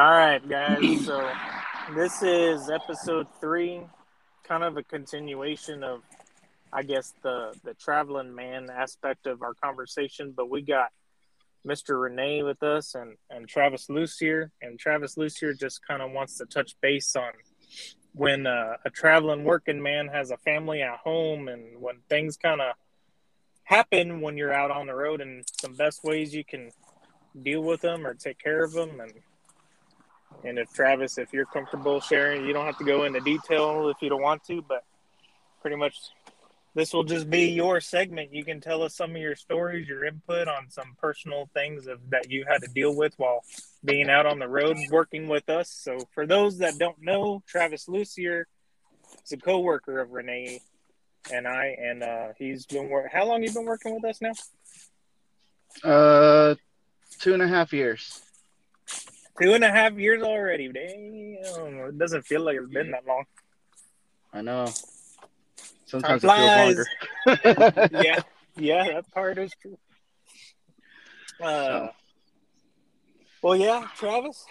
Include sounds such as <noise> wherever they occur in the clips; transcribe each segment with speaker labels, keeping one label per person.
Speaker 1: All right, guys. So this is episode three, kind of a continuation of, I guess, the the traveling man aspect of our conversation. But we got Mr. Renee with us and and Travis Lucier, and Travis Lucier just kind of wants to touch base on when uh, a traveling working man has a family at home and when things kind of happen when you're out on the road and some best ways you can deal with them or take care of them and and if Travis, if you're comfortable sharing, you don't have to go into detail if you don't want to, but pretty much this will just be your segment. You can tell us some of your stories, your input on some personal things of, that you had to deal with while being out on the road working with us. So for those that don't know, Travis Lucier is a co-worker of Renee and I, and uh, he's been work. How long you been working with us now?
Speaker 2: Uh, two and a half years.
Speaker 1: Two and a half years already. Damn, it doesn't feel like it's been that long.
Speaker 2: I know. Sometimes it feels
Speaker 1: longer. <laughs> yeah, yeah, that part is true. Uh, so. well, yeah, Travis.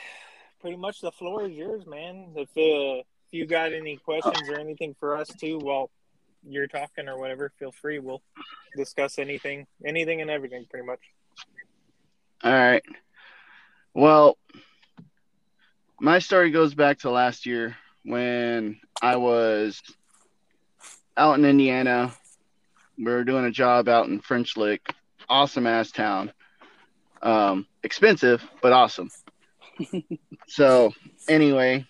Speaker 1: Pretty much the floor is yours, man. If uh, if you got any questions or anything for us too, while you're talking or whatever, feel free. We'll discuss anything, anything and everything, pretty much.
Speaker 2: All right. Well, my story goes back to last year when I was out in Indiana. We were doing a job out in French Lick. Awesome ass town. Um, expensive, but awesome. <laughs> so, anyway,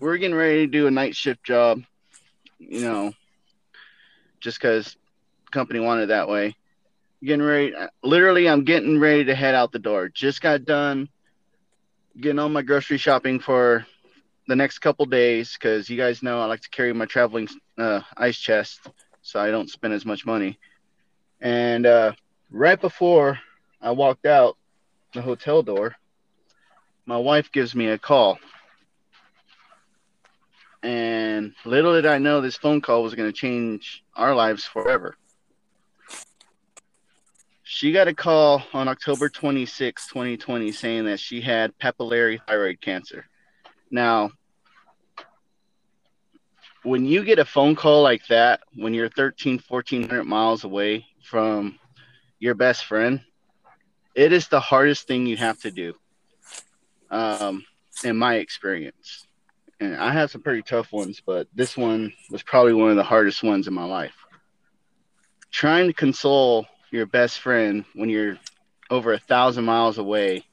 Speaker 2: we're getting ready to do a night shift job, you know, just because company wanted that way. Getting ready, literally, I'm getting ready to head out the door. Just got done getting all my grocery shopping for the next couple days because you guys know I like to carry my traveling uh, ice chest so I don't spend as much money. And uh, right before I walked out the hotel door, my wife gives me a call. And little did I know this phone call was going to change our lives forever. She got a call on October 26, 2020, saying that she had papillary thyroid cancer. Now, when you get a phone call like that, when you're 13, 1400 miles away from your best friend, it is the hardest thing you have to do, um, in my experience. And I have some pretty tough ones, but this one was probably one of the hardest ones in my life. Trying to console your best friend when you're over a thousand miles away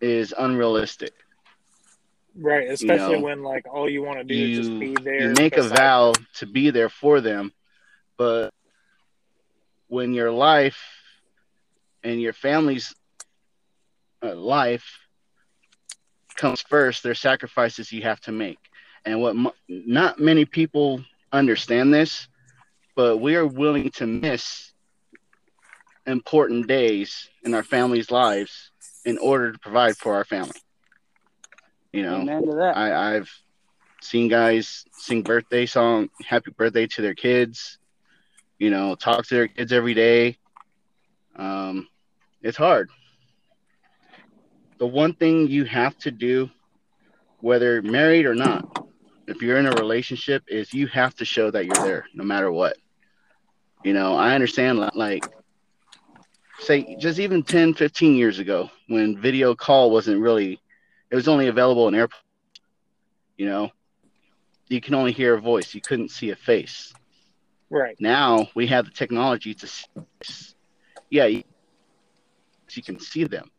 Speaker 2: is unrealistic.
Speaker 1: Right, especially you know, when like all you want to do you, is just be there.
Speaker 2: You make a vow to be there for them, but when your life and your family's uh, life comes first, there's sacrifices you have to make. And what m- not many people understand this, but we are willing to miss important days in our family's lives in order to provide for our family. You know, I, I've seen guys sing birthday song, happy birthday to their kids, you know, talk to their kids every day. Um, it's hard. The one thing you have to do, whether married or not, if you're in a relationship, is you have to show that you're there no matter what. You know, I understand like say just even 10 15 years ago when video call wasn't really it was only available in airports you know? You can only hear a voice. You couldn't see a face.
Speaker 1: Right.
Speaker 2: Now we have the technology to see, yeah you, you can see them.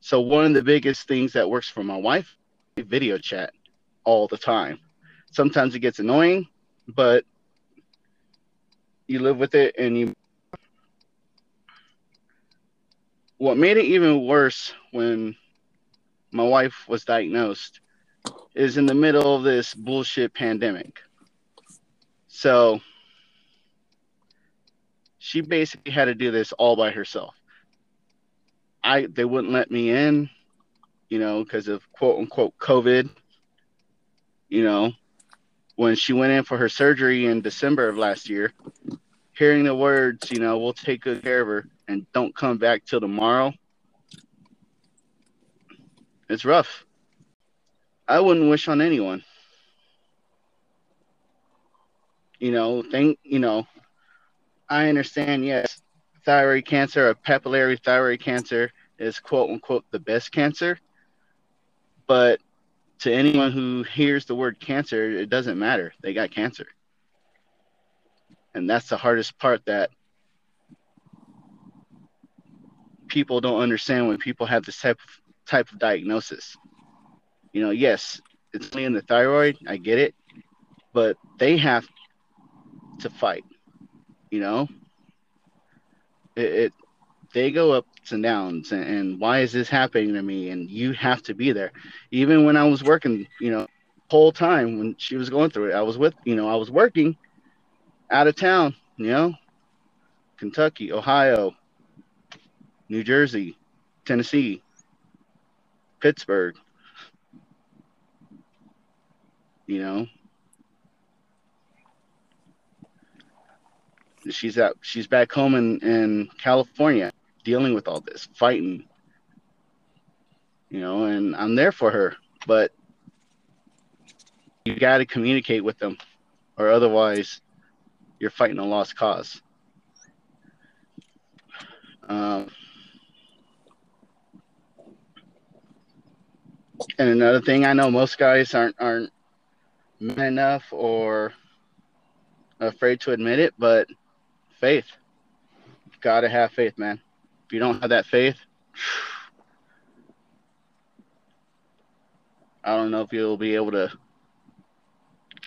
Speaker 2: So one of the biggest things that works for my wife video chat all the time. Sometimes it gets annoying but you live with it and you what made it even worse when my wife was diagnosed is in the middle of this bullshit pandemic. So she basically had to do this all by herself. I they wouldn't let me in, you know, because of quote unquote COVID. You know, when she went in for her surgery in December of last year, hearing the words, you know, we'll take good care of her and don't come back till tomorrow. It's rough. I wouldn't wish on anyone. You know, think, you know, I understand, yes, thyroid cancer or papillary thyroid cancer is quote unquote the best cancer. But to anyone who hears the word cancer, it doesn't matter. They got cancer. And that's the hardest part that people don't understand when people have this type of type of diagnosis. You know, yes, it's only in the thyroid, I get it, but they have to fight. You know, it, it they go ups and downs and, and, why is this happening to me and you have to be there even when i was working you know whole time when she was going through it i was with you know i was working out of town you know kentucky ohio new jersey tennessee pittsburgh you know she's at she's back home in in California dealing with all this, fighting. You know, and I'm there for her, but you got to communicate with them, or otherwise, you're fighting a lost cause. Um, and another thing, I know most guys aren't aren't men enough or afraid to admit it, but faith. You've got to have faith, man. If you don't have that faith, <sighs> I don't know if you'll be able to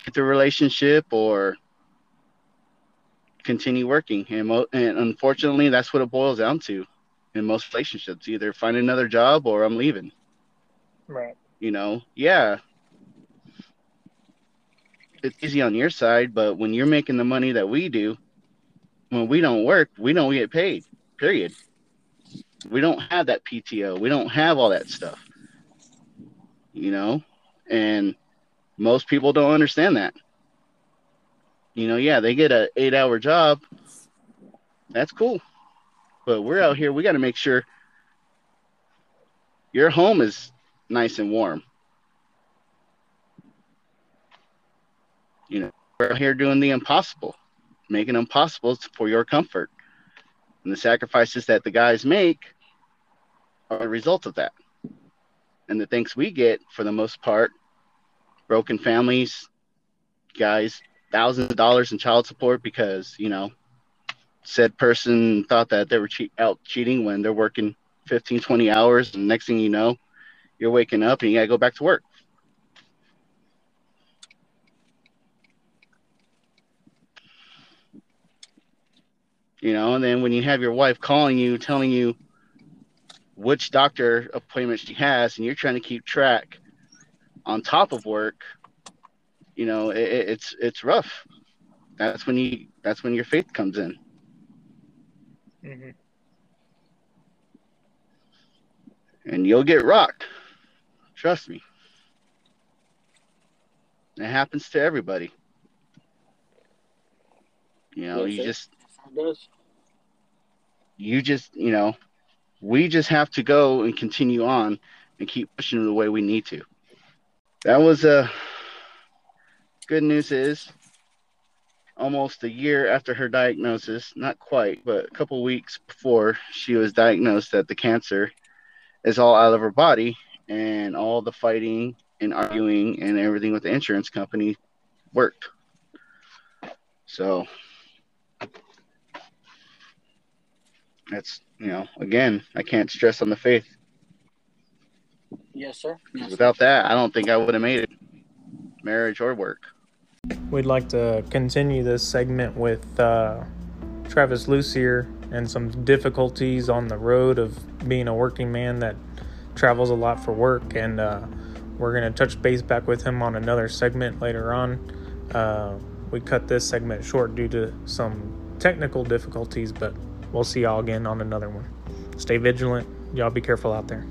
Speaker 2: get the relationship or continue working. And, mo- and unfortunately, that's what it boils down to in most relationships either find another job or I'm leaving.
Speaker 1: Right.
Speaker 2: You know, yeah, it's easy on your side, but when you're making the money that we do, when we don't work, we don't get paid. Period. We don't have that PTO. We don't have all that stuff. You know, and most people don't understand that. You know, yeah, they get an eight hour job. That's cool. But we're out here, we got to make sure your home is nice and warm. You know, we're here doing the impossible making them possible for your comfort. And the sacrifices that the guys make are a result of that. And the things we get, for the most part, broken families, guys, thousands of dollars in child support because, you know, said person thought that they were che- out cheating when they're working 15, 20 hours. And next thing you know, you're waking up and you got to go back to work. you know and then when you have your wife calling you telling you which doctor appointment she has and you're trying to keep track on top of work you know it, it's it's rough that's when you that's when your faith comes in mm-hmm. and you'll get rocked trust me it happens to everybody you know yes, you just. You just, you know, we just have to go and continue on and keep pushing the way we need to. That was a uh, good news is almost a year after her diagnosis, not quite, but a couple weeks before she was diagnosed that the cancer is all out of her body and all the fighting and arguing and everything with the insurance company worked. So that's you know again i can't stress on the faith
Speaker 3: yes sir yes,
Speaker 2: without sir. that i don't think i would have made it marriage or work
Speaker 1: we'd like to continue this segment with uh, travis lucier and some difficulties on the road of being a working man that travels a lot for work and uh, we're going to touch base back with him on another segment later on uh, we cut this segment short due to some technical difficulties but we'll see y'all again on another one. Stay vigilant. Y'all be careful out there.